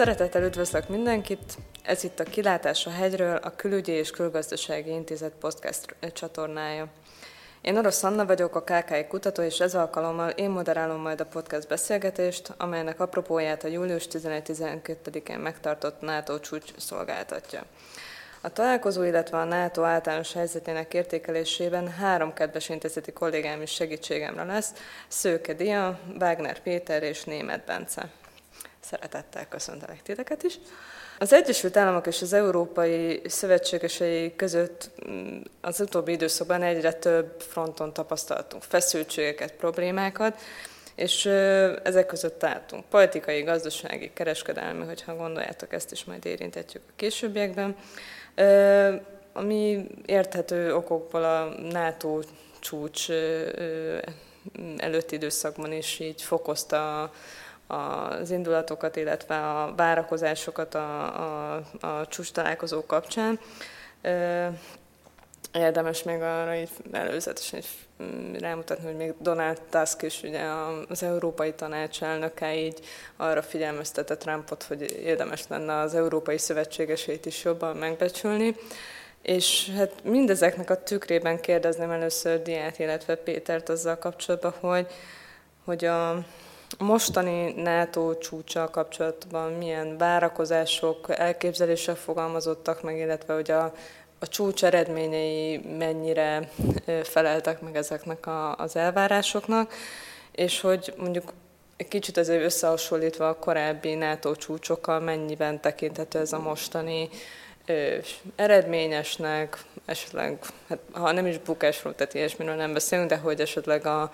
Szeretettel üdvözlök mindenkit! Ez itt a Kilátás a hegyről, a Külügyi és Külgazdasági Intézet podcast csatornája. Én Orosz Anna vagyok, a KKI kutató, és ez alkalommal én moderálom majd a podcast beszélgetést, amelynek apropóját a július 11-12-én megtartott NATO csúcs szolgáltatja. A találkozó, illetve a NATO általános helyzetének értékelésében három kedves intézeti kollégám is segítségemre lesz, Szőke Dia, Wagner Péter és Német Bence. Szeretettel köszöntelek titeket is. Az Egyesült Államok és az Európai Szövetségesei között mm, az utóbbi időszakban egyre több fronton tapasztaltunk feszültségeket, problémákat, és ezek között találtunk politikai, gazdasági, kereskedelmi, hogyha gondoljátok, ezt is majd érintetjük a későbbiekben, ami érthető okokból a NATO csúcs előtti időszakban is így fokozta a az indulatokat, illetve a várakozásokat a, a, a csúcs találkozó kapcsán. Érdemes még arra így előzetesen így mm, rámutatni, hogy még Donald Tusk is, ugye az Európai Tanács elnöke így arra figyelmeztette Trumpot, hogy érdemes lenne az Európai Szövetségesét is jobban megbecsülni. És hát mindezeknek a tükrében kérdezném először Diát, illetve Pétert azzal kapcsolatban, hogy, hogy a, mostani NATO csúcsa kapcsolatban milyen várakozások, elképzelések fogalmazottak meg, illetve hogy a, a csúcs eredményei mennyire feleltek meg ezeknek a, az elvárásoknak, és hogy mondjuk egy kicsit azért összehasonlítva a korábbi NATO csúcsokkal mennyiben tekinthető ez a mostani eredményesnek, esetleg, hát, ha nem is bukásról, tehát ilyesmiről nem beszélünk, de hogy esetleg a,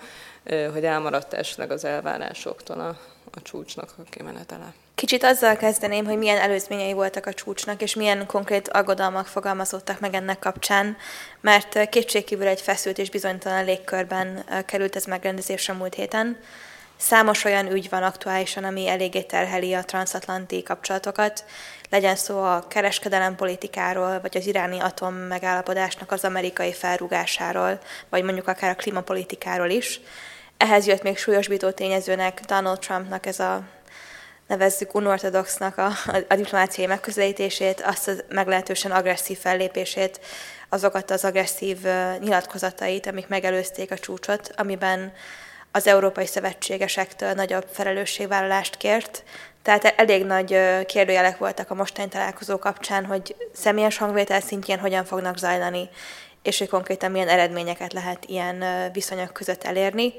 hogy elmaradt esetleg az elvárásoktól a, a csúcsnak a kimenetele. Kicsit azzal kezdeném, hogy milyen előzményei voltak a csúcsnak, és milyen konkrét aggodalmak fogalmazódtak meg ennek kapcsán, mert kétségkívül egy feszült és bizonytalan légkörben került ez megrendezésre múlt héten. Számos olyan ügy van aktuálisan, ami eléggé terheli a transatlanti kapcsolatokat, legyen szó a kereskedelem politikáról, vagy az iráni atom megállapodásnak az amerikai felrugásáról, vagy mondjuk akár a klímapolitikáról is. Ehhez jött még súlyosbító tényezőnek Donald Trumpnak ez a nevezzük unortodoxnak a, a diplomáciai megközelítését, azt a meglehetősen agresszív fellépését, azokat az agresszív nyilatkozatait, amik megelőzték a csúcsot, amiben az európai szövetségesektől nagyobb felelősségvállalást kért. Tehát elég nagy kérdőjelek voltak a mostani találkozó kapcsán, hogy személyes hangvétel szintjén hogyan fognak zajlani, és hogy konkrétan milyen eredményeket lehet ilyen viszonyok között elérni.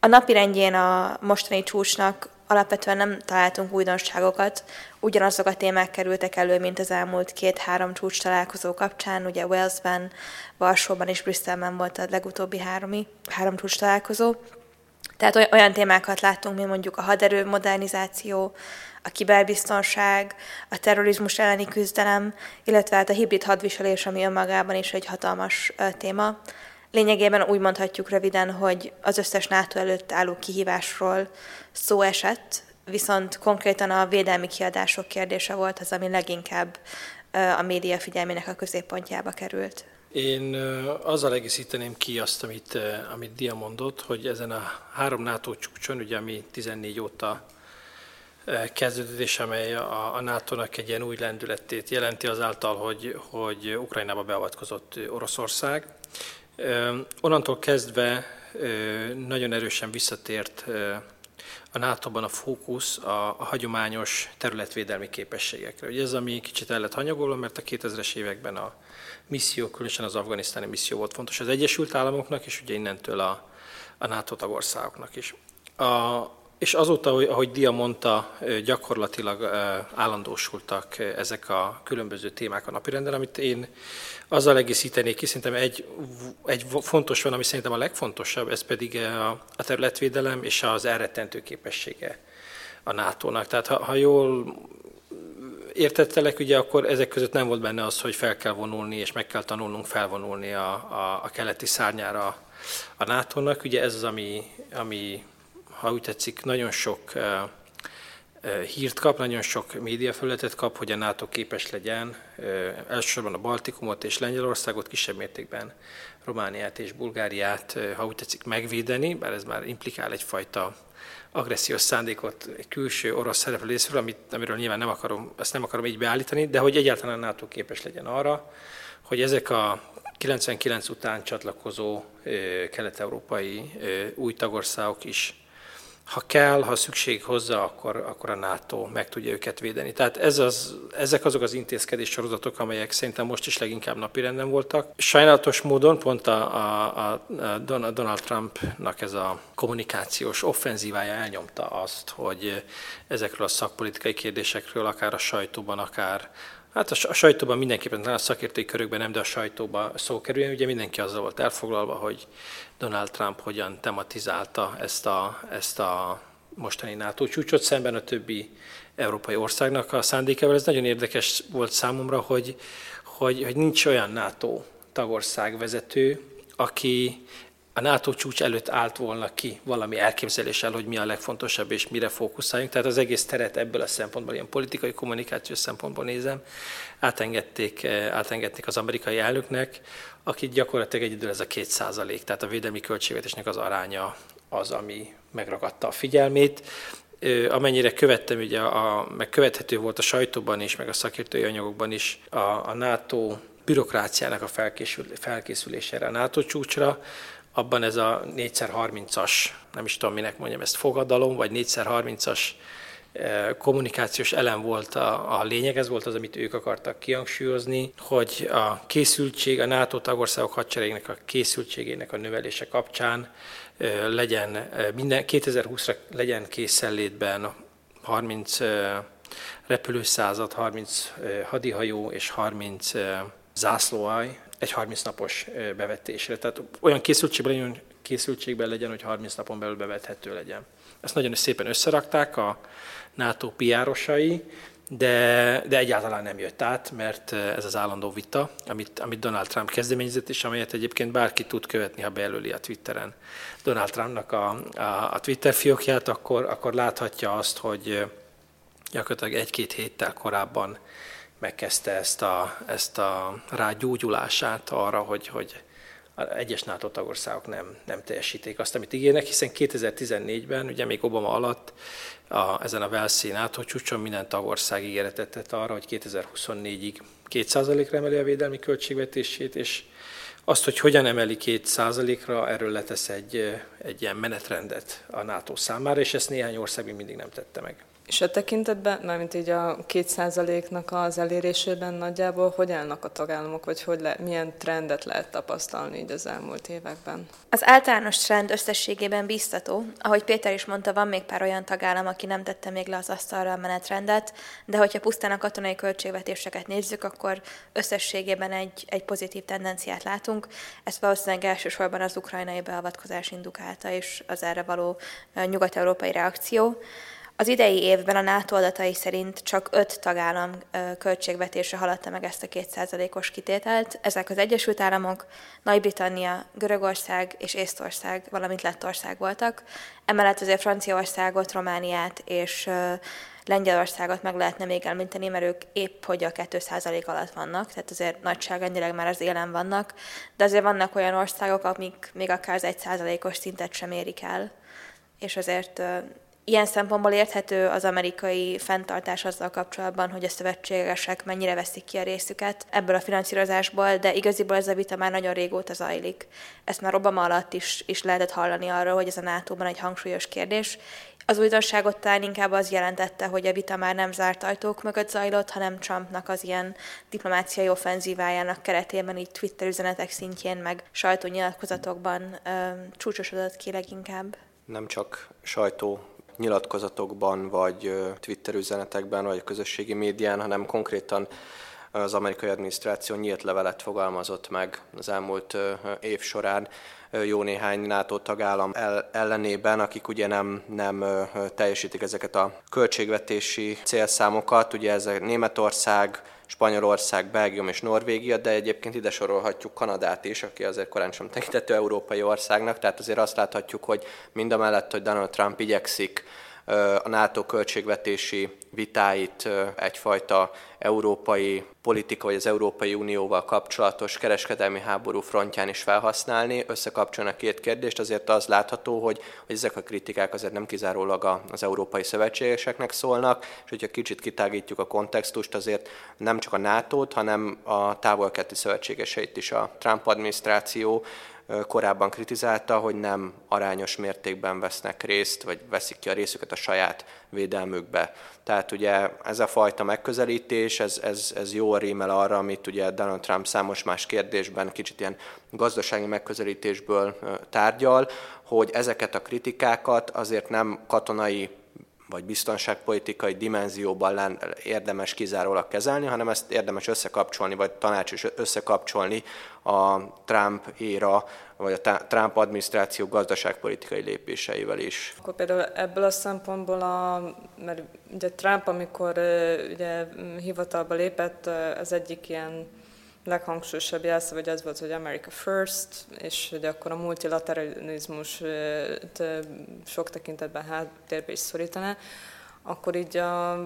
A napi rendjén a mostani csúcsnak alapvetően nem találtunk újdonságokat, ugyanazok a témák kerültek elő, mint az elmúlt két-három csúcs találkozó kapcsán, ugye Walesben, Varsóban és Brüsszelben volt a legutóbbi háromi, három csúcs találkozó. Tehát olyan témákat láttunk, mint mondjuk a haderő modernizáció, a kiberbiztonság, a terrorizmus elleni küzdelem, illetve hát a hibrid hadviselés, ami önmagában is egy hatalmas téma. Lényegében úgy mondhatjuk röviden, hogy az összes NATO előtt álló kihívásról szó esett, viszont konkrétan a védelmi kiadások kérdése volt az, ami leginkább a média figyelmének a középpontjába került. Én azzal egészíteném ki azt, amit, amit Dia mondott, hogy ezen a három NATO csúcson, ugye ami 14 óta kezdődött, és amely a, a NATO-nak egy ilyen új lendületét jelenti azáltal, hogy, hogy Ukrajnába beavatkozott Oroszország. Onnantól kezdve nagyon erősen visszatért a NATO-ban a fókusz a, a hagyományos területvédelmi képességekre. Ugye ez, ami kicsit el lett hanyagolva, mert a 2000-es években a misszió, különösen az afganisztáni misszió volt fontos az Egyesült Államoknak, és ugye innentől a, a NATO tagországoknak is. A, és azóta, ahogy Dia mondta, gyakorlatilag állandósultak ezek a különböző témák a napirenden, amit én azzal egészítenék ki, szerintem egy, egy fontos van, ami szerintem a legfontosabb, ez pedig a, területvédelem és az elrettentő képessége a NATO-nak. Tehát ha, ha jól értettelek, ugye akkor ezek között nem volt benne az, hogy fel kell vonulni, és meg kell tanulnunk felvonulni a, a, a keleti szárnyára a NATO-nak. Ugye ez az, ami, ami ha úgy tetszik, nagyon sok hírt kap, nagyon sok médiafelületet kap, hogy a NATO képes legyen elsősorban a Baltikumot és Lengyelországot, kisebb mértékben Romániát és Bulgáriát, ha úgy tetszik, megvédeni, bár ez már implikál egyfajta agressziós szándékot egy külső orosz szereplő részéről, amit, amiről nyilván nem akarom, ezt nem akarom így beállítani, de hogy egyáltalán a NATO képes legyen arra, hogy ezek a 99 után csatlakozó kelet-európai új tagországok is ha kell, ha szükség hozzá, akkor, akkor a NATO meg tudja őket védeni. Tehát ez az, ezek azok az intézkedés sorozatok, amelyek szerintem most is leginkább napirenden voltak. Sajnálatos módon pont a, a, a Donald Trumpnak ez a kommunikációs offenzívája elnyomta azt, hogy ezekről a szakpolitikai kérdésekről akár a sajtóban, akár Hát a sajtóban mindenképpen, a szakértői körökben nem, de a sajtóban szó kerüljön. Ugye mindenki azzal volt elfoglalva, hogy Donald Trump hogyan tematizálta ezt a, ezt a mostani NATO csúcsot szemben a többi európai országnak a szándékával. Ez nagyon érdekes volt számomra, hogy, hogy, hogy nincs olyan NATO tagország vezető, aki a NATO csúcs előtt állt volna ki valami elképzeléssel, hogy mi a legfontosabb és mire fókuszáljunk. Tehát az egész teret ebből a szempontból, ilyen politikai kommunikációs szempontból nézem, átengedték, eh, átengedték az amerikai elnöknek, aki gyakorlatilag egyedül ez a két százalék, tehát a védelmi költségvetésnek az aránya az, ami megragadta a figyelmét. Amennyire követtem, ugye a, meg követhető volt a sajtóban is, meg a szakértői anyagokban is a, a NATO bürokráciának a felkészül, felkészülésére a NATO csúcsra, abban ez a 4x30-as, nem is tudom minek mondjam, ezt fogadalom, vagy 4x30-as eh, kommunikációs elem volt a, a lényeg, ez volt az, amit ők akartak kihangsúlyozni, hogy a készültség, a NATO tagországok hadseregének a készültségének a növelése kapcsán eh, legyen eh, minden 2020-ra legyen készenlétben 30 repülőszázad, 30 hadihajó és 30 zászlóaj, egy 30 napos bevetésre. Tehát olyan készültségben legyen, készültségben legyen, hogy 30 napon belül bevethető legyen. Ezt nagyon szépen összerakták a NATO piárosai, de, de egyáltalán nem jött át, mert ez az állandó vita, amit, amit Donald Trump kezdeményezett, és amelyet egyébként bárki tud követni, ha bejelöli a Twitteren Donald Trumpnak a, a, a Twitter fiókját, akkor, akkor láthatja azt, hogy gyakorlatilag egy-két héttel korábban megkezdte ezt a, ezt a rágyógyulását arra, hogy, hogy egyes NATO tagországok nem, nem teljesíték azt, amit ígérnek, hiszen 2014-ben, ugye még Obama alatt a, ezen a Velszi NATO csúcson minden tagország ígéretet tett arra, hogy 2024-ig 2%-ra emeli a védelmi költségvetését, és azt, hogy hogyan emeli 2%-ra, erről letesz egy, egy ilyen menetrendet a NATO számára, és ezt néhány ország még mindig nem tette meg. És a tekintetben, mármint így a két százaléknak az elérésében nagyjából hogy állnak a tagállamok, vagy hogy le, milyen trendet lehet tapasztalni így az elmúlt években? Az általános trend összességében biztató. Ahogy Péter is mondta, van még pár olyan tagállam, aki nem tette még le az asztalra a menetrendet, de hogyha pusztán a katonai költségvetéseket nézzük, akkor összességében egy, egy pozitív tendenciát látunk. Ez valószínűleg elsősorban az ukrajnai beavatkozás indukálta, és az erre való nyugat-európai reakció. Az idei évben a NATO adatai szerint csak öt tagállam költségvetése haladta meg ezt a kétszázalékos kitételt. Ezek az Egyesült Államok, Nagy-Britannia, Görögország és Észtország, valamint Lettország voltak. Emellett azért Franciaországot, Romániát és Lengyelországot meg lehetne még elminteni, mert ők épp hogy a 2% alatt vannak, tehát azért nagyságrendileg már az élen vannak, de azért vannak olyan országok, amik még akár az 1%-os szintet sem érik el, és azért Ilyen szempontból érthető az amerikai fenntartás azzal kapcsolatban, hogy a szövetségesek mennyire veszik ki a részüket ebből a finanszírozásból, de igaziból ez a vita már nagyon régóta zajlik. Ezt már Obama alatt is, is lehetett hallani arról, hogy ez a NATO-ban egy hangsúlyos kérdés. Az újdonságot talán inkább az jelentette, hogy a vita már nem zárt ajtók mögött zajlott, hanem Trumpnak az ilyen diplomáciai offenzívájának keretében, így Twitter üzenetek szintjén, meg sajtónyilatkozatokban ö, csúcsosodott ki leginkább. Nem csak sajtó nyilatkozatokban, vagy Twitter üzenetekben, vagy a közösségi médián, hanem konkrétan az amerikai adminisztráció nyílt levelet fogalmazott meg az elmúlt év során jó néhány NATO tagállam ellenében, akik ugye nem, nem teljesítik ezeket a költségvetési célszámokat. Ugye ez a Németország, Spanyolország, Belgium és Norvégia, de egyébként ide sorolhatjuk Kanadát is, aki azért korán sem tekintető európai országnak, tehát azért azt láthatjuk, hogy mind a mellett, hogy Donald Trump igyekszik a NATO költségvetési vitáit egyfajta európai politika vagy az Európai Unióval kapcsolatos kereskedelmi háború frontján is felhasználni, összekapcsolni a két kérdést, azért az látható, hogy, hogy ezek a kritikák azért nem kizárólag az európai szövetségeseknek szólnak, és hogyha kicsit kitágítjuk a kontextust, azért nem csak a NATO-t, hanem a távol-keleti szövetségeseit is a Trump adminisztráció korábban kritizálta, hogy nem arányos mértékben vesznek részt, vagy veszik ki a részüket a saját védelmükbe. Tehát ugye ez a fajta megközelítés, ez, ez, ez jó rímel arra, amit ugye Donald Trump számos más kérdésben kicsit ilyen gazdasági megközelítésből tárgyal, hogy ezeket a kritikákat azért nem katonai vagy biztonságpolitikai dimenzióban érdemes kizárólag kezelni, hanem ezt érdemes összekapcsolni, vagy tanács is összekapcsolni a Trump éra, vagy a Trump adminisztráció gazdaságpolitikai lépéseivel is. Akkor például ebből a szempontból, a, mert ugye Trump, amikor ugye hivatalba lépett, az egyik ilyen leghangsúlyosabb jelszó, hogy az volt, hogy America First, és hogy akkor a multilateralizmus sok tekintetben háttérbe is szorítaná, akkor így a,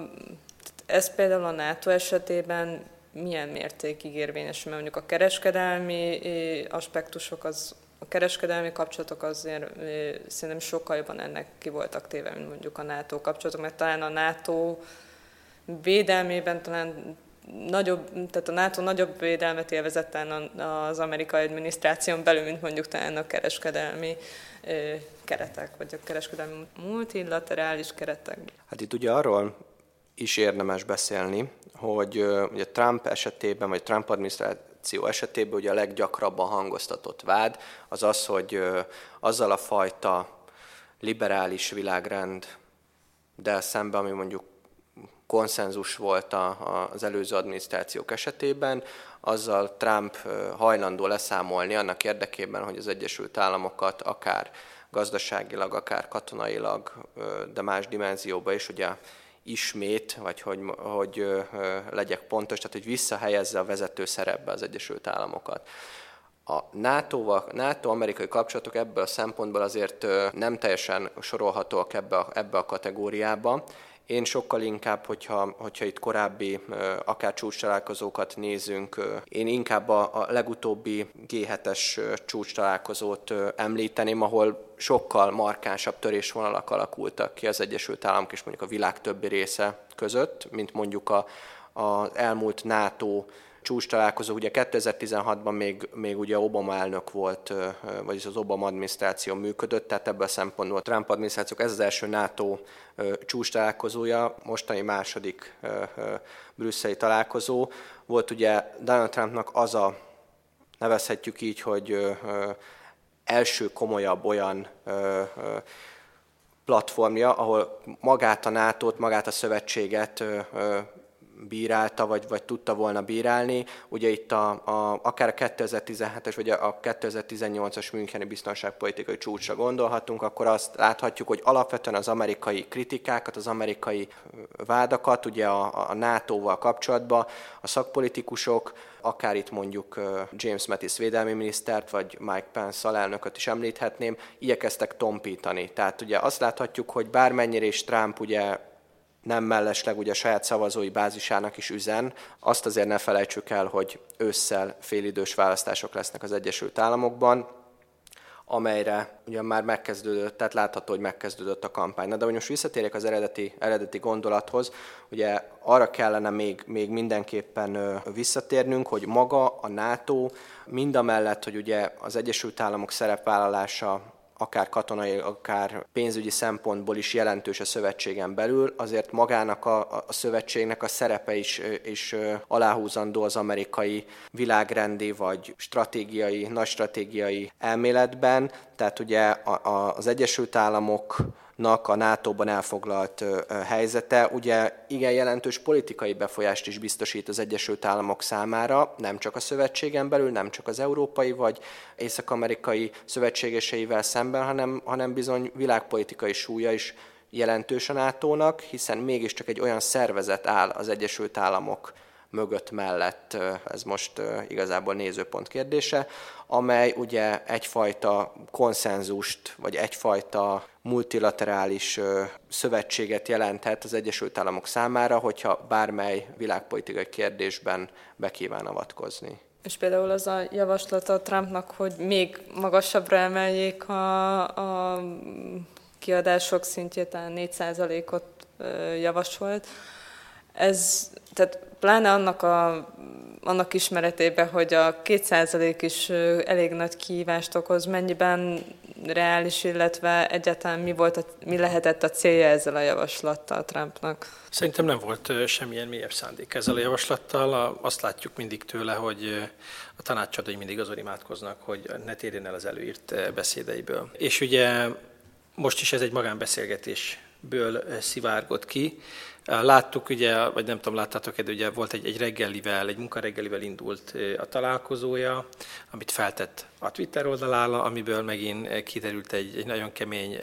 ez például a NATO esetében milyen mértékig érvényes, mert mondjuk a kereskedelmi aspektusok, az, a kereskedelmi kapcsolatok azért szerintem sokkal jobban ennek ki voltak téve, mint mondjuk a NATO kapcsolatok, mert talán a NATO védelmében talán nagyobb, tehát a NATO nagyobb védelmet élvezett az amerikai adminisztráción belül, mint mondjuk talán a kereskedelmi keretek, vagy a kereskedelmi multilaterális keretek. Hát itt ugye arról is érdemes beszélni, hogy ugye Trump esetében, vagy Trump adminisztráció esetében ugye a leggyakrabban hangoztatott vád az az, hogy azzal a fajta liberális világrend, de szemben, ami mondjuk konszenzus volt a, az előző adminisztrációk esetében, azzal Trump hajlandó leszámolni annak érdekében, hogy az Egyesült Államokat akár gazdaságilag, akár katonailag, de más dimenzióba is ugye ismét, vagy hogy, hogy legyek pontos, tehát hogy visszahelyezze a vezető szerepbe az Egyesült Államokat. A NATO-val, NATO-amerikai kapcsolatok ebből a szempontból azért nem teljesen sorolhatóak ebbe a, ebbe a kategóriába, én sokkal inkább, hogyha, hogyha itt korábbi akár csúcs találkozókat nézünk, én inkább a, a legutóbbi G7-es csúcs találkozót említeném, ahol sokkal markánsabb törésvonalak alakultak ki az Egyesült Államok és mondjuk a világ többi része között, mint mondjuk a, az elmúlt NATO csúcs találkozó. Ugye 2016-ban még, még ugye Obama elnök volt, vagyis az Obama adminisztráció működött, tehát ebből a szempontból a Trump adminisztrációk ez az első NATO csúcs találkozója, mostani második brüsszeli találkozó. Volt ugye Donald Trumpnak az a, nevezhetjük így, hogy első komolyabb olyan platformja, ahol magát a nato magát a szövetséget bírálta, vagy, vagy tudta volna bírálni. Ugye itt a, a, akár a 2017-es, vagy a 2018-as Müncheni biztonságpolitikai csúcsra gondolhatunk, akkor azt láthatjuk, hogy alapvetően az amerikai kritikákat, az amerikai vádakat, ugye a, a NATO-val kapcsolatban a szakpolitikusok, akár itt mondjuk James Mattis védelmi minisztert, vagy Mike Pence alelnököt is említhetném, igyekeztek tompítani. Tehát ugye azt láthatjuk, hogy bármennyire is Trump ugye nem mellesleg ugye a saját szavazói bázisának is üzen. Azt azért ne felejtsük el, hogy ősszel félidős választások lesznek az Egyesült Államokban, amelyre ugye már megkezdődött, tehát látható, hogy megkezdődött a kampány. Na, de hogy most visszatérjek az eredeti, eredeti gondolathoz, ugye arra kellene még, még mindenképpen visszatérnünk, hogy maga a NATO mindamellett, hogy ugye az Egyesült Államok szerepvállalása akár katonai, akár pénzügyi szempontból is jelentős a szövetségen belül, azért magának a, a szövetségnek a szerepe is, is aláhúzandó az amerikai világrendi vagy stratégiai, nagy stratégiai elméletben. Tehát ugye az Egyesült Államok nak a NATO-ban elfoglalt helyzete. Ugye igen jelentős politikai befolyást is biztosít az Egyesült Államok számára, nem csak a szövetségen belül, nem csak az európai vagy észak-amerikai szövetségeseivel szemben, hanem, hanem bizony világpolitikai súlya is jelentős a NATO-nak, hiszen mégiscsak egy olyan szervezet áll az Egyesült Államok mögött mellett, ez most igazából nézőpont kérdése, amely ugye egyfajta konszenzust, vagy egyfajta multilaterális szövetséget jelenthet az Egyesült Államok számára, hogyha bármely világpolitikai kérdésben bekíván avatkozni. És például az a javaslata Trumpnak, hogy még magasabbra emeljék a, a kiadások szintjét, tehát 4%-ot javasolt. Ez, tehát pláne annak, a, annak ismeretében, hogy a 2% is elég nagy kihívást okoz, mennyiben reális, illetve egyáltalán mi, volt a, mi lehetett a célja ezzel a javaslattal Trumpnak? Szerintem nem volt semmilyen mélyebb szándék ezzel a javaslattal. Azt látjuk mindig tőle, hogy a tanácsadói mindig azon imádkoznak, hogy ne térjen el az előírt beszédeiből. És ugye most is ez egy magánbeszélgetésből szivárgott ki. Láttuk ugye, vagy nem tudom, láttátok de ugye volt egy, egy reggelivel, egy munkareggelivel indult a találkozója, amit feltett a Twitter oldalára, amiből megint kiderült egy, egy nagyon kemény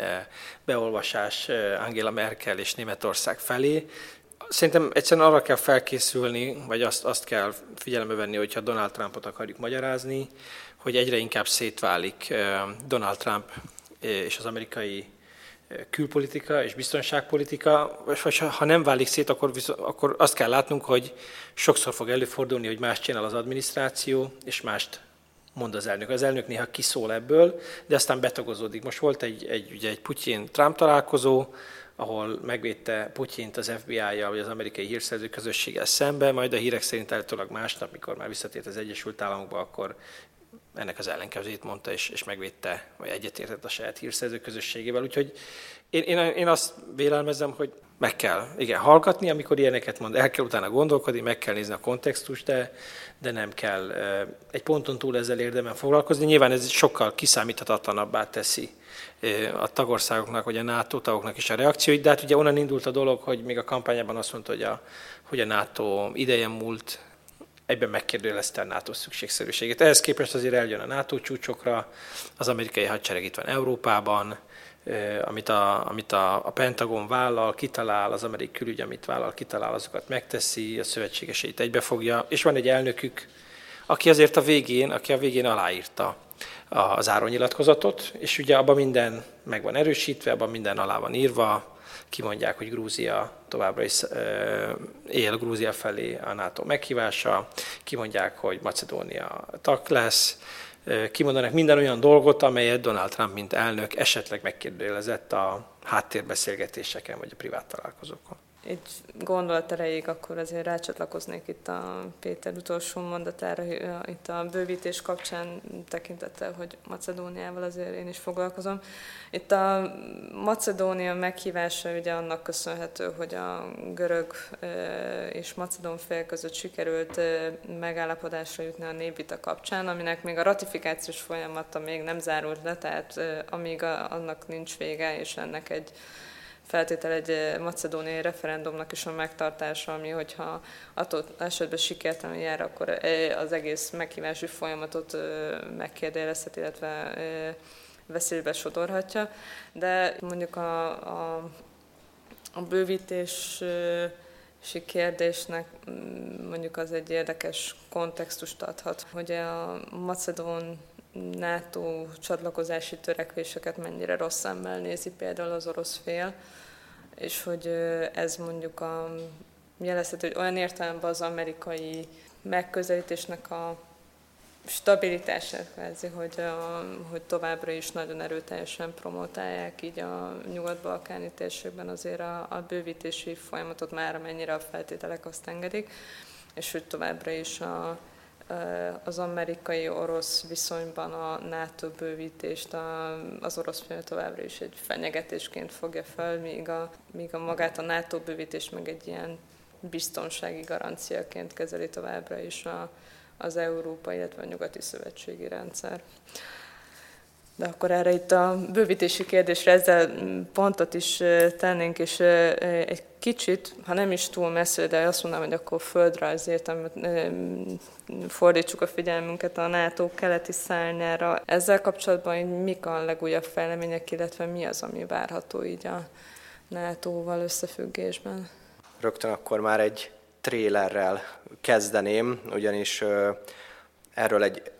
beolvasás Angela Merkel és Németország felé. Szerintem egyszerűen arra kell felkészülni, vagy azt, azt kell figyelembe venni, hogyha Donald Trumpot akarjuk magyarázni, hogy egyre inkább szétválik Donald Trump és az amerikai külpolitika és biztonságpolitika, vagy ha nem válik szét, akkor, akkor azt kell látnunk, hogy sokszor fog előfordulni, hogy más csinál az adminisztráció, és mást mond az elnök. Az elnök néha kiszól ebből, de aztán betagozódik. Most volt egy, egy, ugye egy Putyin-Trump találkozó, ahol megvédte Putyint az FBI-jal, vagy az amerikai hírszerző közösséggel szembe, majd a hírek szerint állítólag másnap, mikor már visszatért az Egyesült Államokba, akkor ennek az ellenkezőjét mondta, és, és megvédte, vagy egyetértett a saját hírszerző közösségével. Úgyhogy én, én, én azt vélelmezem, hogy meg kell, igen, hallgatni, amikor ilyeneket mond, el kell utána gondolkodni, meg kell nézni a kontextust, de, de nem kell egy ponton túl ezzel érdemben foglalkozni. Nyilván ez sokkal kiszámíthatatlanabbá teszi a tagországoknak, vagy a NATO tagoknak is a reakcióit, de hát ugye onnan indult a dolog, hogy még a kampányában azt mondta, hogy a, hogy a NATO ideje múlt, egyben megkérdőjelezte a NATO szükségszerűségét. Ehhez képest azért eljön a NATO csúcsokra, az amerikai hadsereg itt van Európában, amit a, amit a, a Pentagon vállal, kitalál, az amerikai külügy, amit vállal, kitalál, azokat megteszi, a szövetségeseit egybefogja, és van egy elnökük, aki azért a végén, aki a végén aláírta az áronyilatkozatot, és ugye abban minden meg van erősítve, abban minden alá van írva, kimondják, hogy Grúzia továbbra is él Grúzia felé a NATO meghívása, kimondják, hogy Macedónia tag lesz, kimondanak minden olyan dolgot, amelyet Donald Trump, mint elnök esetleg megkérdőjelezett a háttérbeszélgetéseken vagy a privát találkozókon egy gondolat erejéig akkor azért rácsatlakoznék itt a Péter utolsó mondatára, itt a bővítés kapcsán tekintettel, hogy Macedóniával azért én is foglalkozom. Itt a Macedónia meghívása ugye annak köszönhető, hogy a görög és macedón fél között sikerült megállapodásra jutni a népvita kapcsán, aminek még a ratifikációs folyamata még nem zárult le, tehát amíg annak nincs vége, és ennek egy feltétel egy eh, macedóniai referendumnak is a megtartása, ami hogyha attól esetben sikertelen jár, akkor eh, az egész meghívási folyamatot eh, megkérdőjelezhet, illetve veszélybe sodorhatja. De mondjuk a, a, a bővítési kérdésnek mm, mondjuk az egy érdekes kontextust adhat, hogy a macedón NATO csatlakozási törekvéseket mennyire rossz szemmel nézi például az orosz fél, és hogy ez mondjuk a, jelezhető, hogy olyan értelemben az amerikai megközelítésnek a stabilitását kvázi, hogy, a, hogy továbbra is nagyon erőteljesen promotálják így a nyugat-balkáni térségben azért a, a bővítési folyamatot már amennyire a feltételek azt engedik, és hogy továbbra is a, az amerikai-orosz viszonyban a NATO bővítést az orosz fél továbbra is egy fenyegetésként fogja fel, míg a, míg a magát a NATO bővítést meg egy ilyen biztonsági garanciaként kezeli továbbra is a, az európai, illetve a nyugati szövetségi rendszer. De akkor erre itt a bővítési kérdésre ezzel pontot is tennénk, és egy kicsit, ha nem is túl messze, de azt mondanám, hogy akkor földrajzért, amit fordítsuk a figyelmünket a NATO keleti szárnyára. Ezzel kapcsolatban mik a legújabb fejlemények, illetve mi az, ami várható így a NATO-val összefüggésben? Rögtön akkor már egy trélerrel kezdeném, ugyanis erről egy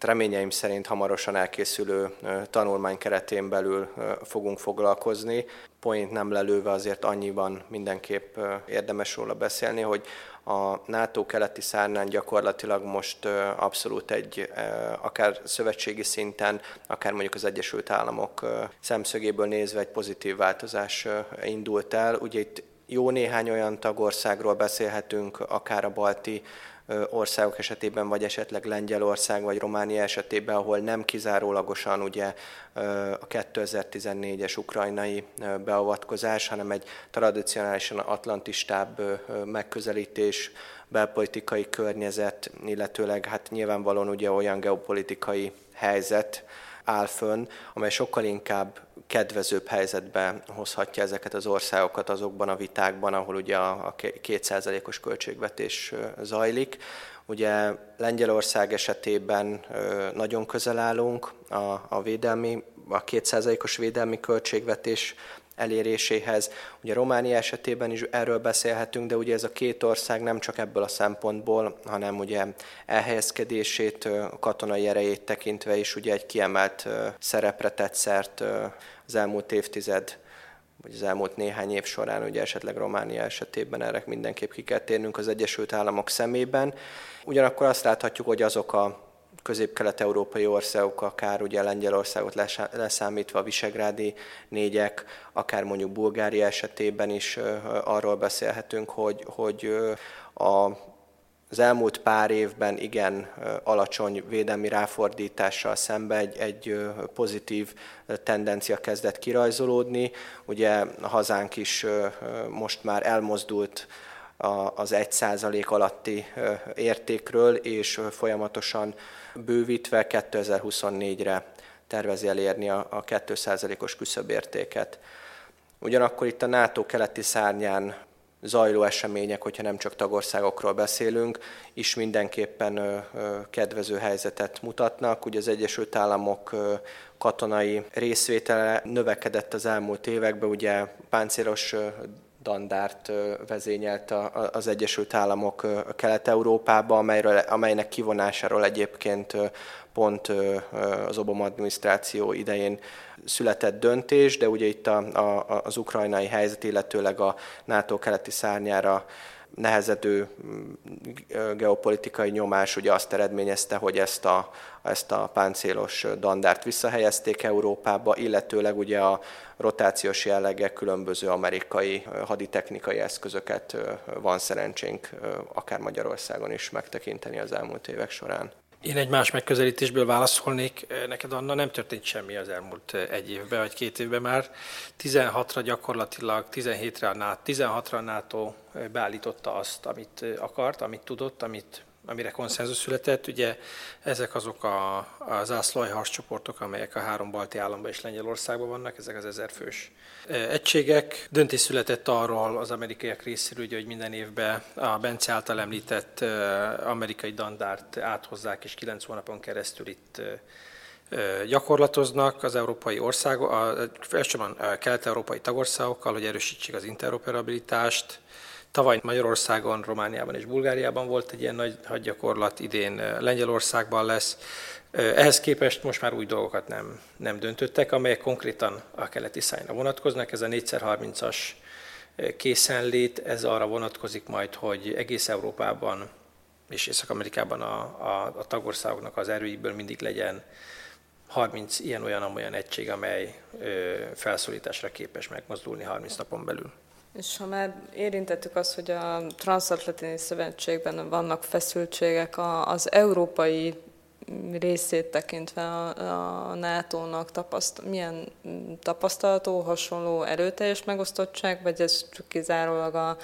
reményeim szerint hamarosan elkészülő tanulmány keretén belül fogunk foglalkozni. Point nem lelőve azért annyiban mindenképp érdemes róla beszélni, hogy a NATO keleti szárnán gyakorlatilag most abszolút egy, akár szövetségi szinten, akár mondjuk az Egyesült Államok szemszögéből nézve egy pozitív változás indult el. Ugye itt jó néhány olyan tagországról beszélhetünk, akár a balti országok esetében, vagy esetleg Lengyelország vagy Románia esetében, ahol nem kizárólagosan ugye a 2014-es ukrajnai beavatkozás, hanem egy tradicionálisan atlantistább megközelítés, belpolitikai környezet, illetőleg hát nyilvánvalóan ugye olyan geopolitikai helyzet, áll fönn, amely sokkal inkább kedvezőbb helyzetbe hozhatja ezeket az országokat azokban a vitákban, ahol ugye a kétszázalékos költségvetés zajlik. Ugye Lengyelország esetében nagyon közel állunk a, a védelmi, a kétszázalékos védelmi költségvetés eléréséhez. Ugye Románia esetében is erről beszélhetünk, de ugye ez a két ország nem csak ebből a szempontból, hanem ugye elhelyezkedését, katonai erejét tekintve is ugye egy kiemelt szerepre tett szert az elmúlt évtized vagy az elmúlt néhány év során, ugye esetleg Románia esetében erre mindenképp ki kell térnünk az Egyesült Államok szemében. Ugyanakkor azt láthatjuk, hogy azok a közép-kelet-európai országok, akár ugye Lengyelországot leszámítva a visegrádi négyek, akár mondjuk Bulgária esetében is arról beszélhetünk, hogy, hogy a az elmúlt pár évben igen alacsony védelmi ráfordítással szemben egy, egy pozitív tendencia kezdett kirajzolódni. Ugye a hazánk is most már elmozdult az 1% alatti értékről, és folyamatosan bővítve 2024-re tervezi elérni a 2%-os küszöbértéket. Ugyanakkor itt a NATO keleti szárnyán zajló események, hogyha nem csak tagországokról beszélünk, is mindenképpen kedvező helyzetet mutatnak. Ugye az Egyesült Államok katonai részvétele növekedett az elmúlt években, ugye páncélos standardt vezényelt az Egyesült Államok Kelet-Európába, amelynek kivonásáról egyébként pont az Obama adminisztráció idején született döntés, de ugye itt a, a, az ukrajnai helyzet, illetőleg a NATO keleti szárnyára nehezedő mm, geopolitikai nyomás ugye azt eredményezte, hogy ezt a, ezt a páncélos dandárt visszahelyezték Európába, illetőleg ugye a rotációs jellege különböző amerikai haditechnikai eszközöket van szerencsénk akár Magyarországon is megtekinteni az elmúlt évek során. Én egy más megközelítésből válaszolnék. Neked, Anna, nem történt semmi az elmúlt egy évben, vagy két évben már. 16-ra gyakorlatilag, 17-re a NATO, 16-ra a NATO beállította azt, amit akart, amit tudott, amit amire konszenzus született. Ugye ezek azok a, a zászlói harccsoportok, amelyek a három balti államban és Lengyelországban vannak, ezek az ezerfős egységek. Döntés született arról az amerikaiak részéről, hogy minden évben a Bence által említett amerikai dandárt áthozzák, és kilenc hónapon keresztül itt gyakorlatoznak az európai országok, elsősorban a kelet-európai tagországokkal, hogy erősítsék az interoperabilitást, Tavaly Magyarországon, Romániában és Bulgáriában volt egy ilyen nagy hadgyakorlat, idén Lengyelországban lesz. Ehhez képest most már új dolgokat nem, nem döntöttek, amelyek konkrétan a keleti szájra vonatkoznak. Ez a 4x30-as készenlét, ez arra vonatkozik majd, hogy egész Európában és Észak-Amerikában a, a, a tagországoknak az erőiből mindig legyen 30 ilyen-olyan-olyan egység, amely ö, felszólításra képes megmozdulni 30 napon belül. És ha már érintettük azt, hogy a Transatlanti Szövetségben vannak feszültségek, az európai részét tekintve a, a NATO-nak tapaszt, milyen tapasztalató, hasonló erőteljes megosztottság, vagy ez csak kizárólag a,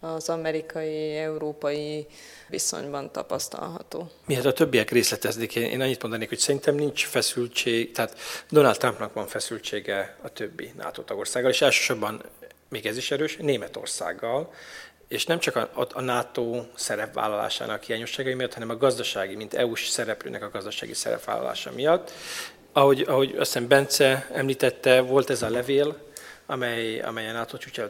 az amerikai-európai viszonyban tapasztalható. Miért a többiek részleteznék, én annyit mondanék, hogy szerintem nincs feszültség, tehát Donald Trumpnak van feszültsége a többi NATO tagországgal, és elsősorban még ez is erős, Németországgal, és nem csak a, a NATO szerepvállalásának hiányosságai miatt, hanem a gazdasági, mint EU-s szereplőnek a gazdasági szerepvállalása miatt. Ahogy, ahogy azt hiszem Bence említette, volt ez a levél, amely, amely a NATO csúcs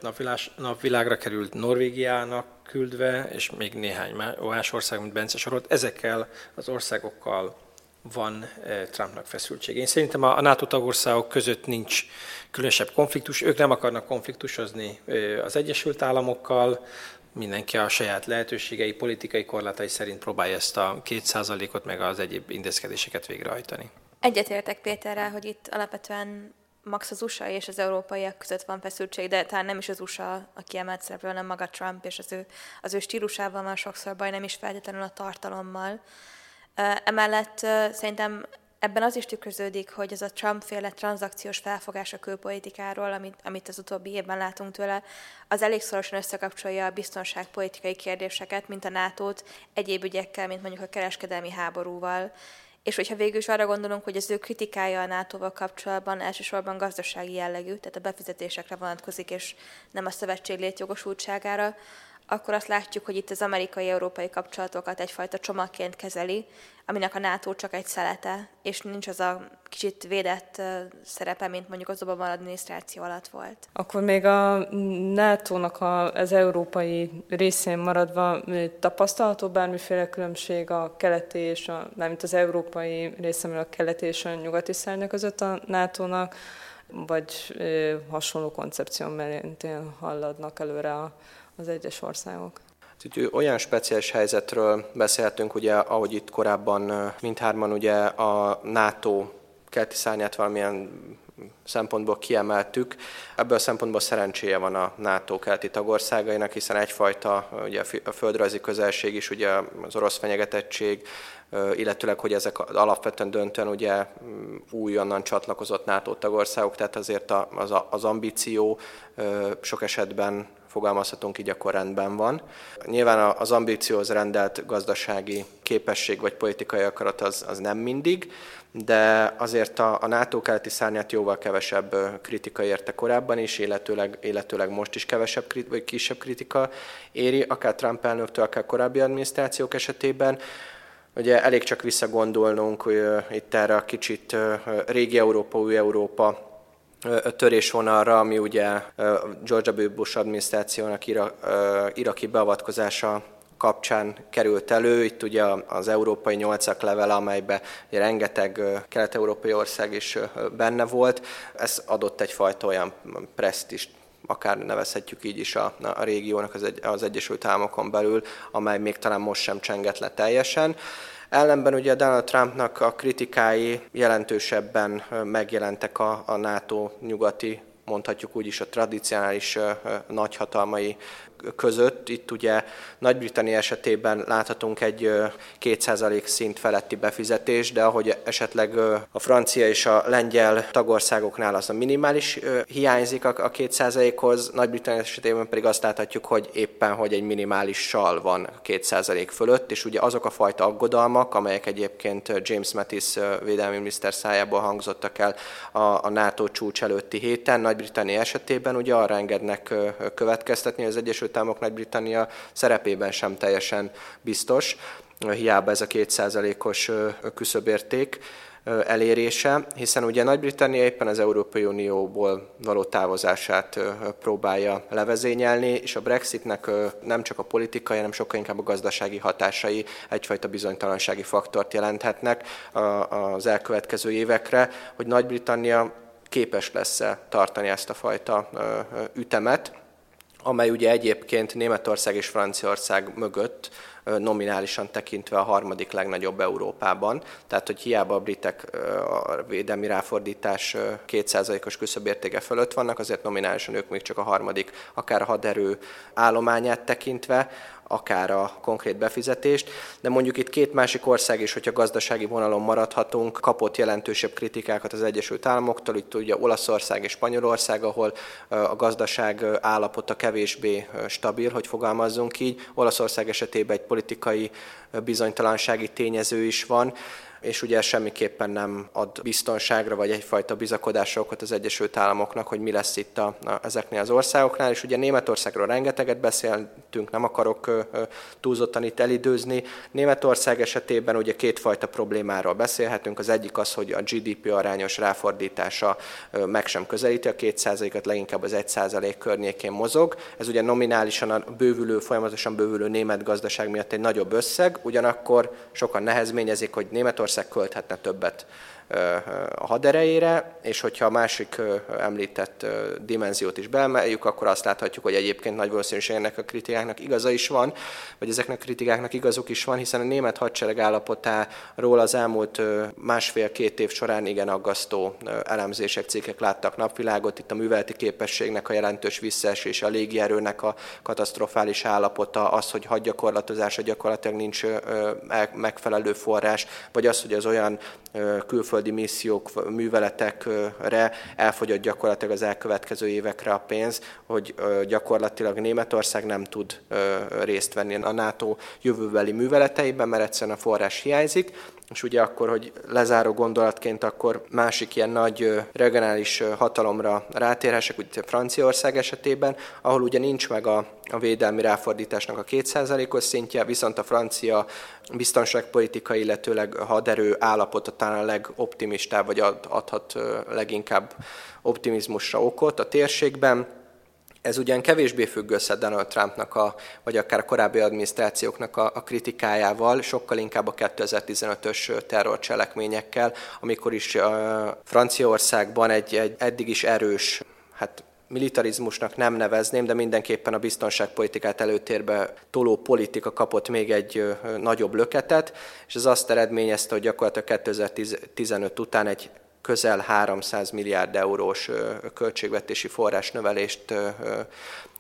napvilágra került Norvégiának küldve, és még néhány más ország, mint Bence sorolt, ezekkel az országokkal van eh, Trumpnak feszültsége. Én szerintem a NATO tagországok között nincs különösebb konfliktus, ők nem akarnak konfliktusozni eh, az Egyesült Államokkal, mindenki a saját lehetőségei, politikai korlátai szerint próbálja ezt a kétszázalékot meg az egyéb intézkedéseket végrehajtani. Egyetértek Péterrel, hogy itt alapvetően max az USA és az európaiak között van feszültség, de talán nem is az USA a kiemelt szereplő, hanem maga Trump, és az ő, az ő stílusával van sokszor baj, nem is feltétlenül a tartalommal. Emellett szerintem ebben az is tükröződik, hogy ez a Trump-féle tranzakciós felfogás a külpolitikáról, amit, amit az utóbbi évben látunk tőle, az elég szorosan összekapcsolja a biztonságpolitikai kérdéseket, mint a NATO-t egyéb ügyekkel, mint mondjuk a kereskedelmi háborúval. És hogyha végül is arra gondolunk, hogy az ő kritikája a NATO-val kapcsolatban elsősorban gazdasági jellegű, tehát a befizetésekre vonatkozik, és nem a szövetség létjogosultságára, akkor azt látjuk, hogy itt az amerikai-európai kapcsolatokat egyfajta csomagként kezeli, aminek a NATO csak egy szelete, és nincs az a kicsit védett szerepe, mint mondjuk az Obama adminisztráció alatt volt. Akkor még a NATO-nak az európai részén maradva tapasztalható bármiféle különbség a keleti és a, mármint az európai részemről a keleti és a nyugati szárnya között a NATO-nak, vagy hasonló koncepció mentén halladnak előre a az egyes országok. Itt olyan speciális helyzetről beszélhetünk, ugye, ahogy itt korábban mindhárman ugye a NATO keleti szárnyát valamilyen szempontból kiemeltük. Ebből a szempontból szerencséje van a NATO keleti tagországainak, hiszen egyfajta ugye a földrajzi közelség is, ugye az orosz fenyegetettség, illetőleg, hogy ezek alapvetően döntően ugye mm, újonnan csatlakozott NATO tagországok, tehát azért az, az ambíció sok esetben fogalmazhatunk így, akkor rendben van. Nyilván az ambícióhoz rendelt gazdasági képesség vagy politikai akarat az, az nem mindig, de azért a, a NATO keleti szárnyát jóval kevesebb kritika érte korábban is, illetőleg, illetőleg most is kevesebb vagy kisebb kritika éri, akár Trump elnöktől, akár korábbi adminisztrációk esetében. Ugye elég csak visszagondolnunk hogy itt erre a kicsit régi Európa, új Európa törésvonalra, ami ugye George W. Bush adminisztrációnak iraki beavatkozása kapcsán került elő. Itt ugye az európai nyolcak levele, amelyben rengeteg kelet-európai ország is benne volt. Ez adott egyfajta olyan presztist akár nevezhetjük így is a, a régiónak az, egy, az Egyesült Államokon belül, amely még talán most sem csengett le teljesen. Ellenben ugye Donald Trumpnak a kritikái jelentősebben megjelentek a, NATO nyugati mondhatjuk úgy is a tradicionális nagyhatalmai között. Itt ugye Nagy-Britannia esetében láthatunk egy 2% szint feletti befizetés, de ahogy esetleg a francia és a lengyel tagországoknál az a minimális hiányzik a 2%-hoz, Nagy-Britannia esetében pedig azt láthatjuk, hogy éppen hogy egy minimális van 2% fölött, és ugye azok a fajta aggodalmak, amelyek egyébként James Mattis védelmi miniszter szájából hangzottak el a NATO csúcs előtti héten, Nagy-Britannia esetében ugye arra engednek következtetni, hogy az Egyesült Államok Nagy-Britannia szerepében sem teljesen biztos, hiába ez a kétszázalékos küszöbérték elérése, hiszen ugye Nagy-Britannia éppen az Európai Unióból való távozását próbálja levezényelni, és a Brexitnek nem csak a politikai, hanem sokkal inkább a gazdasági hatásai egyfajta bizonytalansági faktort jelenthetnek az elkövetkező évekre, hogy Nagy-Britannia képes lesz-e tartani ezt a fajta ütemet, amely ugye egyébként Németország és Franciaország mögött nominálisan tekintve a harmadik legnagyobb Európában. Tehát, hogy hiába a britek a védelmi ráfordítás 2%-os küszöbértéke fölött vannak, azért nominálisan ők még csak a harmadik, akár a haderő állományát tekintve, akár a konkrét befizetést, de mondjuk itt két másik ország is, hogyha gazdasági vonalon maradhatunk, kapott jelentősebb kritikákat az Egyesült Államoktól, itt ugye Olaszország és Spanyolország, ahol a gazdaság állapota kevésbé stabil, hogy fogalmazzunk így. Olaszország esetében egy politikai bizonytalansági tényező is van, és ugye semmiképpen nem ad biztonságra, vagy egyfajta bizakodásra okot az Egyesült Államoknak, hogy mi lesz itt a, a, ezeknél az országoknál, és ugye Németországról rengeteget beszéltünk, nem akarok ö, ö, túlzottan itt elidőzni. Németország esetében ugye kétfajta problémáról beszélhetünk, az egyik az, hogy a GDP arányos ráfordítása ö, meg sem közelíti a 2%-at, leginkább az 1% környékén mozog. Ez ugye nominálisan a bővülő, folyamatosan bővülő német gazdaság miatt egy nagyobb összeg, ugyanakkor sokan nehezményezik, hogy Németország költhetne többet a haderejére, és hogyha a másik említett dimenziót is beemeljük, akkor azt láthatjuk, hogy egyébként nagy valószínűség ennek a kritikáknak igaza is van, vagy ezeknek a kritikáknak igazuk is van, hiszen a német hadsereg állapotáról az elmúlt másfél-két év során igen aggasztó elemzések, cikkek láttak napvilágot. Itt a műveleti képességnek a jelentős visszaesése, a légierőnek a katasztrofális állapota, az, hogy hadgyakorlatozása gyakorlatilag nincs megfelelő forrás, vagy az, hogy az olyan külföldi missziók, műveletekre elfogyott gyakorlatilag az elkövetkező évekre a pénz, hogy gyakorlatilag Németország nem tud részt venni a NATO jövőbeli műveleteiben, mert egyszerűen a forrás hiányzik. És ugye akkor, hogy lezáró gondolatként, akkor másik ilyen nagy regionális hatalomra rátérhessek, ugye Franciaország esetében, ahol ugye nincs meg a, a védelmi ráfordításnak a 2%-os szintje, viszont a francia biztonságpolitika, illetőleg haderő állapota talán a legoptimistább, vagy ad, adhat leginkább optimizmusra okot a térségben ez ugyan kevésbé függ össze Donald Trumpnak, a, vagy akár a korábbi adminisztrációknak a, a kritikájával, sokkal inkább a 2015-ös terrorcselekményekkel, amikor is uh, Franciaországban egy, egy eddig is erős, hát militarizmusnak nem nevezném, de mindenképpen a biztonságpolitikát előtérbe toló politika kapott még egy nagyobb löketet, és ez azt eredményezte, hogy gyakorlatilag 2015 után egy közel 300 milliárd eurós költségvetési forrás növelést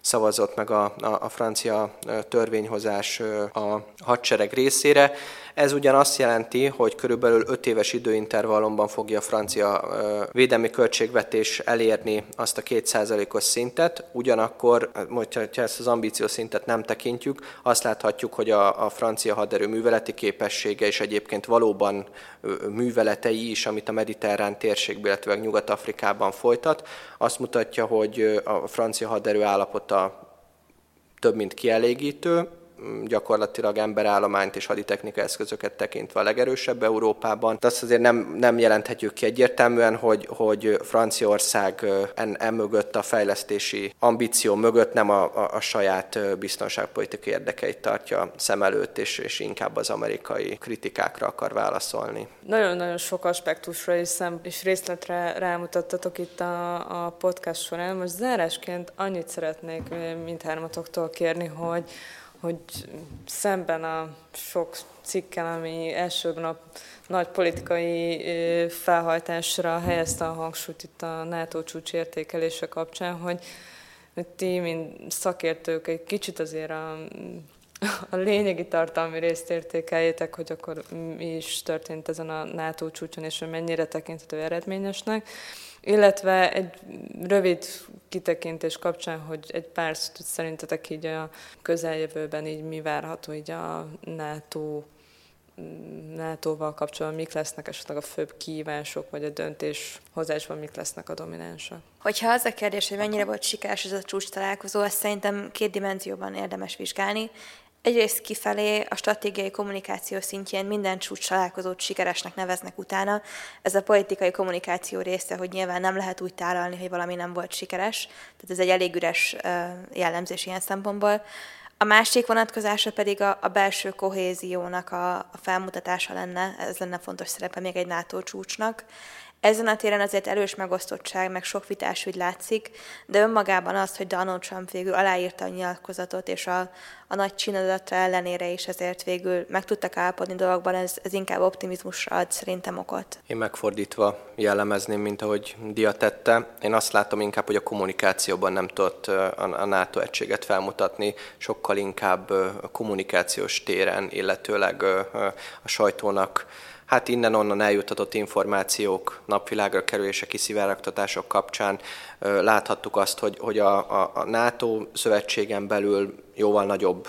szavazott meg a, a, a francia törvényhozás a hadsereg részére. Ez ugyan azt jelenti, hogy körülbelül 5 éves időintervallumban fogja a francia védelmi költségvetés elérni azt a 2%-os szintet, ugyanakkor, hogyha ezt az ambíciós szintet nem tekintjük, azt láthatjuk, hogy a, a francia haderő műveleti képessége és egyébként valóban műveletei is, amit a mediterrán térségben, illetve Nyugat-Afrikában folytat, azt mutatja, hogy a francia haderő állapota több mint kielégítő, gyakorlatilag emberállományt és haditechnika eszközöket tekintve a legerősebb Európában. De azt azért nem, nem jelenthetjük ki egyértelműen, hogy, hogy Franciaország en, en mögött a fejlesztési ambíció mögött nem a, a, a saját biztonságpolitikai érdekeit tartja szem előtt, és, és inkább az amerikai kritikákra akar válaszolni. Nagyon-nagyon sok aspektusra és, és részletre rámutattatok itt a, a podcast során. Most zárásként annyit szeretnék mindhármatoktól kérni, hogy hogy szemben a sok cikkel, ami első nap nagy politikai felhajtásra helyezte a hangsúlyt itt a NATO csúcs értékelése kapcsán, hogy ti, mint szakértők, egy kicsit azért a, a lényegi tartalmi részt értékeljétek, hogy akkor mi is történt ezen a NATO csúcson, és hogy mennyire tekinthető eredményesnek. Illetve egy rövid kitekintés kapcsán, hogy egy pár szerintetek így a közeljövőben így mi várható így a NATO NATO-val kapcsolatban mik lesznek esetleg a főbb kívások, vagy a döntéshozásban mik lesznek a dominánsak? Hogyha az a kérdés, hogy mennyire volt sikeres ez a csúcs találkozó, azt szerintem két dimenzióban érdemes vizsgálni. Egyrészt kifelé a stratégiai kommunikáció szintjén minden csúcs találkozót sikeresnek neveznek utána. Ez a politikai kommunikáció része, hogy nyilván nem lehet úgy tálalni, hogy valami nem volt sikeres. Tehát ez egy elég üres jellemzés ilyen szempontból. A másik vonatkozása pedig a, a belső kohéziónak a, a felmutatása lenne, ez lenne fontos szerepe még egy NATO csúcsnak. Ezen a téren azért erős megosztottság, meg sok vitás úgy látszik, de önmagában az, hogy Donald Trump végül aláírta a nyilatkozatot, és a, a nagy csinadatra ellenére is ezért végül meg tudtak állapodni dolgokban, ez, ez inkább optimizmusra ad szerintem okot. Én megfordítva jellemezném, mint ahogy Dia tette. Én azt látom inkább, hogy a kommunikációban nem tudott a NATO egységet felmutatni, sokkal inkább a kommunikációs téren, illetőleg a sajtónak hát innen-onnan eljutatott információk napvilágra kerülése, kiszivárogtatások kapcsán láthattuk azt, hogy, hogy a, a, a NATO szövetségen belül jóval nagyobb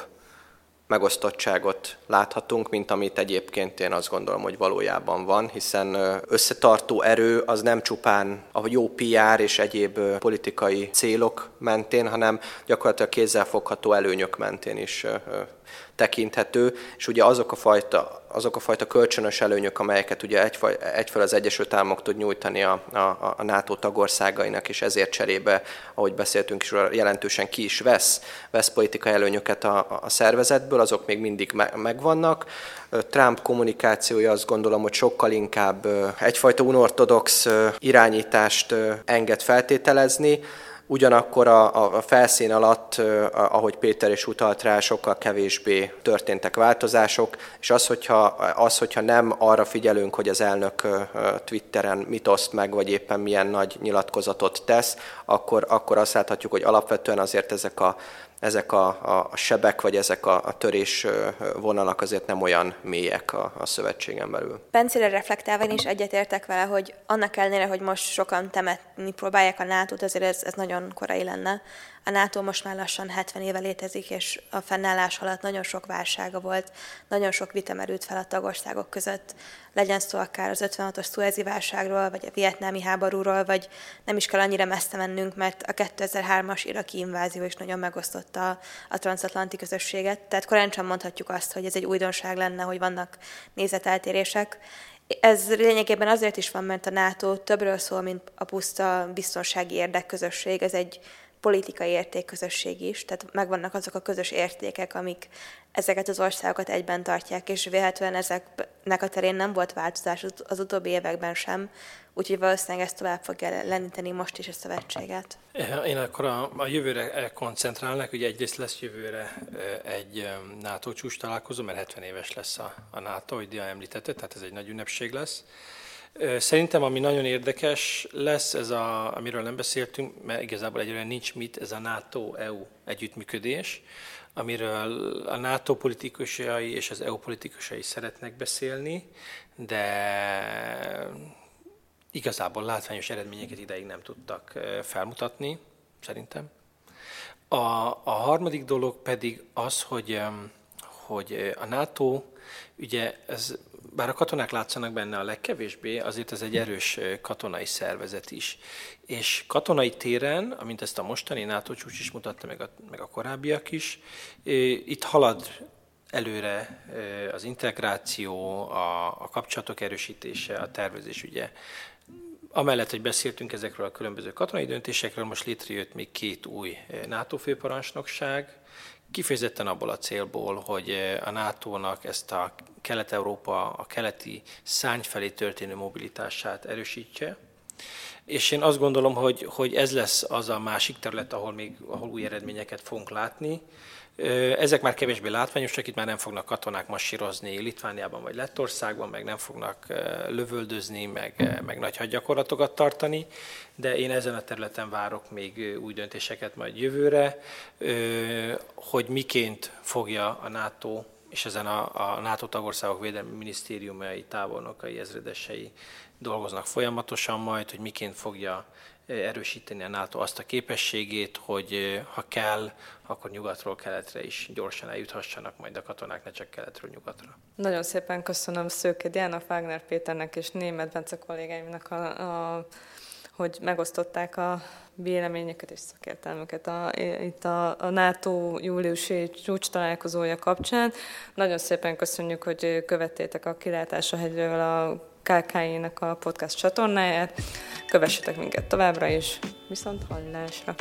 megosztottságot láthatunk, mint amit egyébként én azt gondolom, hogy valójában van, hiszen összetartó erő az nem csupán a jó PR és egyéb politikai célok mentén, hanem gyakorlatilag kézzelfogható előnyök mentén is tekinthető, és ugye azok a fajta, azok a fajta kölcsönös előnyök, amelyeket ugye egyfelől az Egyesült Államok tud nyújtani a, a, a NATO tagországainak, és ezért cserébe, ahogy beszéltünk is, jelentősen ki is vesz, vesz politikai előnyöket a, a szervezetből, azok még mindig me, megvannak. Trump kommunikációja azt gondolom, hogy sokkal inkább egyfajta unortodox irányítást enged feltételezni, Ugyanakkor a, a felszín alatt, ahogy Péter is utalt rá, sokkal kevésbé történtek változások, és az, hogyha, az, hogyha nem arra figyelünk, hogy az elnök Twitteren mit oszt meg, vagy éppen milyen nagy nyilatkozatot tesz, akkor, akkor azt láthatjuk, hogy alapvetően azért ezek a ezek a, a sebek, vagy ezek a, a törés vonalak azért nem olyan mélyek a, a szövetségen belül. Pencére reflektálva én is egyetértek vele, hogy annak ellenére, hogy most sokan temetni próbálják a nato azért ez, ez nagyon korai lenne. A NATO most már lassan 70 éve létezik, és a fennállás alatt nagyon sok válsága volt, nagyon sok vita merült fel a tagországok között, legyen szó akár az 56-os szuezi válságról, vagy a vietnámi háborúról, vagy nem is kell annyira messze mennünk, mert a 2003-as iraki invázió is nagyon megosztotta a transatlanti közösséget. Tehát korán sem mondhatjuk azt, hogy ez egy újdonság lenne, hogy vannak nézeteltérések, ez lényegében azért is van, mert a NATO többről szól, mint a puszta biztonsági érdekközösség. Ez egy politikai értékközösség is, tehát megvannak azok a közös értékek, amik ezeket az országokat egyben tartják, és véletlenül ezeknek a terén nem volt változás az utóbbi években sem, úgyhogy valószínűleg ezt tovább fogja lendíteni most is a szövetséget. Én akkor a, a jövőre koncentrálnak, ugye egyrészt lesz jövőre egy NATO csúcs találkozó, mert 70 éves lesz a, a NATO, hogy Dia említette, tehát ez egy nagy ünnepség lesz. Szerintem, ami nagyon érdekes lesz, ez a, amiről nem beszéltünk, mert igazából egyre nincs mit, ez a NATO-EU együttműködés, amiről a NATO politikusai és az EU politikusai szeretnek beszélni, de igazából látványos eredményeket ideig nem tudtak felmutatni, szerintem. A, a harmadik dolog pedig az, hogy, hogy a NATO, ugye ez bár a katonák látszanak benne a legkevésbé, azért ez egy erős katonai szervezet is. És katonai téren, amint ezt a mostani NATO csúcs is mutatta, meg a, meg a korábbiak is, itt halad előre az integráció, a, a kapcsolatok erősítése, a tervezés ugye. Amellett, hogy beszéltünk ezekről a különböző katonai döntésekről, most létrejött még két új NATO főparancsnokság, Kifejezetten abból a célból, hogy eh, a NATO-nak ezt a Kelet-Európa, a keleti szárny felé történő mobilitását erősítse, és én azt gondolom, hogy, hogy ez lesz az a másik terület, ahol még ahol új eredményeket fogunk látni. Ezek már kevésbé látványosak, itt már nem fognak katonák masírozni Litvániában vagy Lettországban, meg nem fognak lövöldözni, meg, meg nagy hadgyakorlatokat tartani, de én ezen a területen várok még új döntéseket majd jövőre, hogy miként fogja a NATO és ezen a, a NATO tagországok védelmi minisztériumai, távolnokai, ezredesei dolgoznak folyamatosan majd, hogy miként fogja erősíteni a NATO azt a képességét, hogy ha kell, akkor nyugatról keletre is gyorsan eljuthassanak majd a katonák, ne csak keletről nyugatra. Nagyon szépen köszönöm Szőke Diana, Fágner Péternek és Német Bence kollégáimnak, a, a, hogy megosztották a véleményeket és szakértelmüket a, itt a, a NATO júliusi csúcs találkozója kapcsán. Nagyon szépen köszönjük, hogy követtétek a Kilátás a hegyről a KKI-nek a podcast csatornáját. Kövessetek minket továbbra is, viszont hallásra!